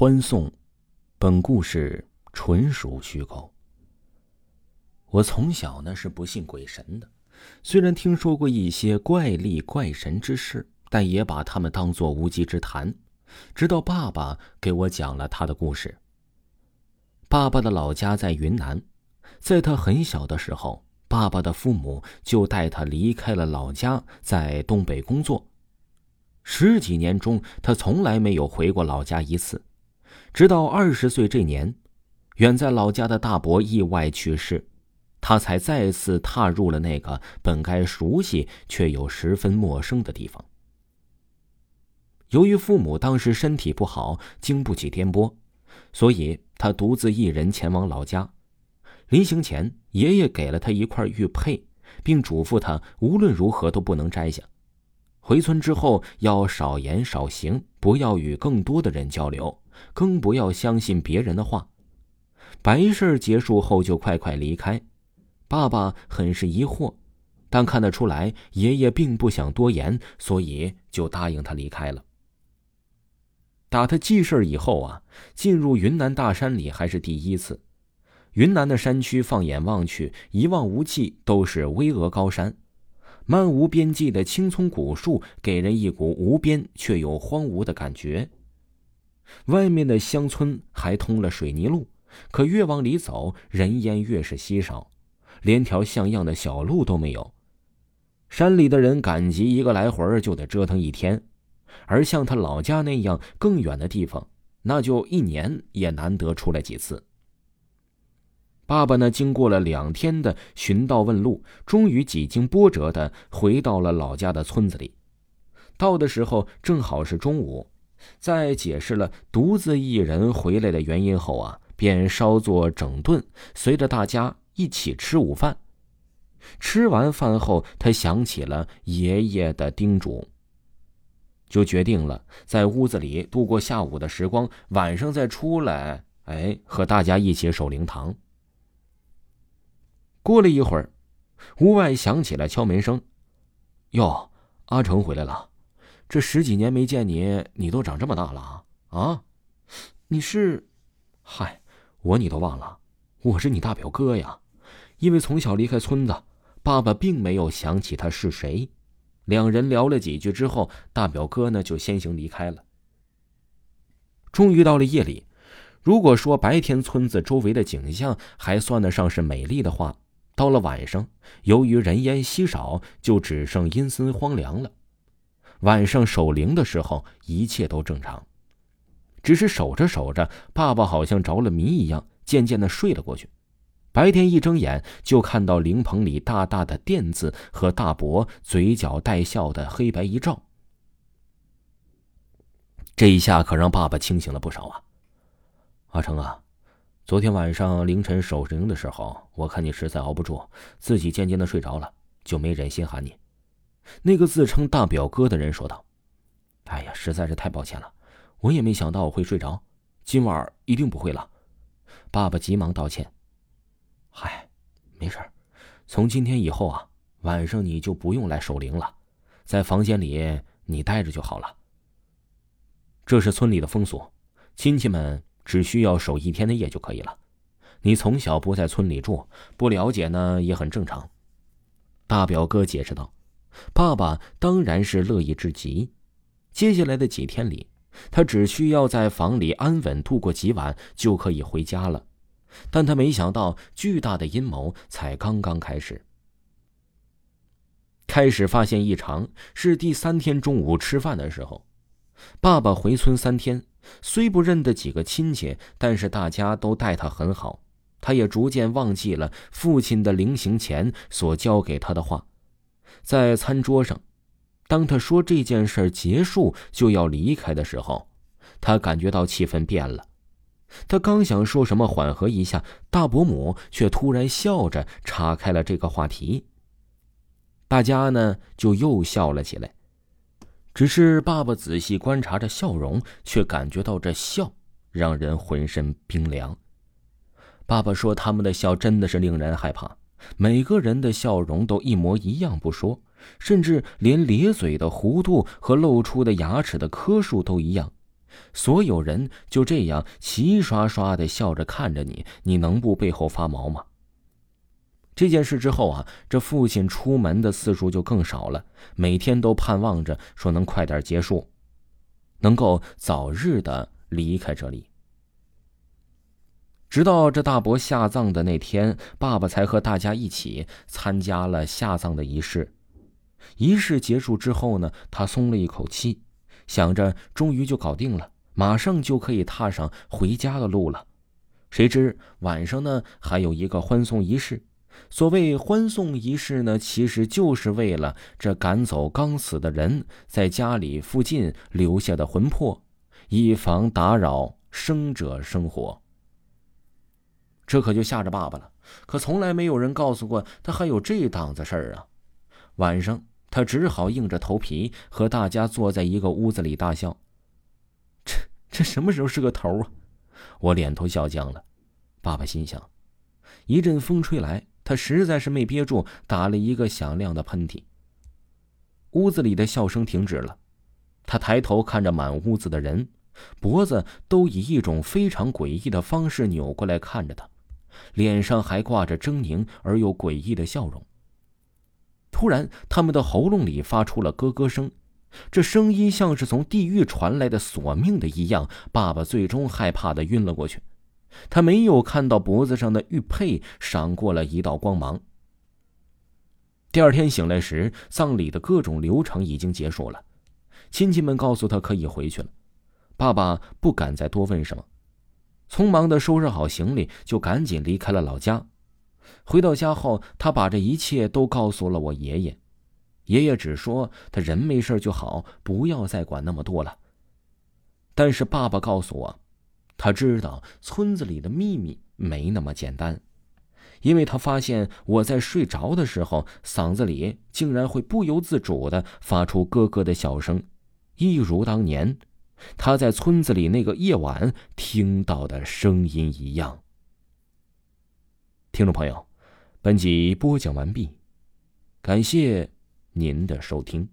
欢送，本故事纯属虚构。我从小呢是不信鬼神的，虽然听说过一些怪力怪神之事，但也把他们当作无稽之谈。直到爸爸给我讲了他的故事。爸爸的老家在云南，在他很小的时候，爸爸的父母就带他离开了老家，在东北工作。十几年中，他从来没有回过老家一次。直到二十岁这年，远在老家的大伯意外去世，他才再次踏入了那个本该熟悉却又十分陌生的地方。由于父母当时身体不好，经不起颠簸，所以他独自一人前往老家。临行前，爷爷给了他一块玉佩，并嘱咐他无论如何都不能摘下。回村之后要少言少行，不要与更多的人交流。更不要相信别人的话。白事结束后就快快离开。爸爸很是疑惑，但看得出来爷爷并不想多言，所以就答应他离开了。打他记事以后啊，进入云南大山里还是第一次。云南的山区，放眼望去一望无际，都是巍峨高山，漫无边际的青葱古树，给人一股无边却又荒芜的感觉。外面的乡村还通了水泥路，可越往里走，人烟越是稀少，连条像样的小路都没有。山里的人赶集一个来回就得折腾一天，而像他老家那样更远的地方，那就一年也难得出来几次。爸爸呢，经过了两天的寻道问路，终于几经波折的回到了老家的村子里。到的时候正好是中午。在解释了独自一人回来的原因后啊，便稍作整顿，随着大家一起吃午饭。吃完饭后，他想起了爷爷的叮嘱，就决定了在屋子里度过下午的时光，晚上再出来，哎，和大家一起守灵堂。过了一会儿，屋外响起了敲门声。哟，阿成回来了。这十几年没见你，你都长这么大了啊！啊，你是，嗨，我你都忘了，我是你大表哥呀。因为从小离开村子，爸爸并没有想起他是谁。两人聊了几句之后，大表哥呢就先行离开了。终于到了夜里，如果说白天村子周围的景象还算得上是美丽的话，到了晚上，由于人烟稀少，就只剩阴森荒凉了。晚上守灵的时候，一切都正常，只是守着守着，爸爸好像着了迷一样，渐渐的睡了过去。白天一睁眼，就看到灵棚里大大的“殿”字和大伯嘴角带笑的黑白一照。这一下可让爸爸清醒了不少啊！阿成啊，昨天晚上凌晨守灵的时候，我看你实在熬不住，自己渐渐的睡着了，就没忍心喊你。那个自称大表哥的人说道：“哎呀，实在是太抱歉了，我也没想到我会睡着，今晚一定不会了。”爸爸急忙道歉：“嗨，没事从今天以后啊，晚上你就不用来守灵了，在房间里你待着就好了。这是村里的风俗，亲戚们只需要守一天的夜就可以了。你从小不在村里住，不了解呢也很正常。”大表哥解释道。爸爸当然是乐意至极。接下来的几天里，他只需要在房里安稳度过几晚，就可以回家了。但他没想到，巨大的阴谋才刚刚开始。开始发现异常是第三天中午吃饭的时候，爸爸回村三天，虽不认得几个亲戚，但是大家都待他很好。他也逐渐忘记了父亲的临行前所教给他的话。在餐桌上，当他说这件事结束就要离开的时候，他感觉到气氛变了。他刚想说什么缓和一下，大伯母却突然笑着岔开了这个话题。大家呢就又笑了起来，只是爸爸仔细观察着笑容，却感觉到这笑让人浑身冰凉。爸爸说：“他们的笑真的是令人害怕。”每个人的笑容都一模一样不说，甚至连咧嘴的弧度和露出的牙齿的颗数都一样，所有人就这样齐刷刷的笑着看着你，你能不背后发毛吗？这件事之后啊，这父亲出门的次数就更少了，每天都盼望着说能快点结束，能够早日的离开这里。直到这大伯下葬的那天，爸爸才和大家一起参加了下葬的仪式。仪式结束之后呢，他松了一口气，想着终于就搞定了，马上就可以踏上回家的路了。谁知晚上呢，还有一个欢送仪式。所谓欢送仪式呢，其实就是为了这赶走刚死的人在家里附近留下的魂魄，以防打扰生者生活。这可就吓着爸爸了，可从来没有人告诉过他还有这档子事儿啊！晚上，他只好硬着头皮和大家坐在一个屋子里大笑。这这什么时候是个头啊？我脸都笑僵了。爸爸心想，一阵风吹来，他实在是没憋住，打了一个响亮的喷嚏。屋子里的笑声停止了，他抬头看着满屋子的人，脖子都以一种非常诡异的方式扭过来看着他。脸上还挂着狰狞而又诡异的笑容。突然，他们的喉咙里发出了咯咯声，这声音像是从地狱传来的索命的一样。爸爸最终害怕的晕了过去，他没有看到脖子上的玉佩闪过了一道光芒。第二天醒来时，葬礼的各种流程已经结束了，亲戚们告诉他可以回去了。爸爸不敢再多问什么。匆忙的收拾好行李，就赶紧离开了老家。回到家后，他把这一切都告诉了我爷爷。爷爷只说他人没事就好，不要再管那么多了。但是爸爸告诉我，他知道村子里的秘密没那么简单，因为他发现我在睡着的时候，嗓子里竟然会不由自主的发出咯咯的笑声，一如当年。他在村子里那个夜晚听到的声音一样。听众朋友，本集播讲完毕，感谢您的收听。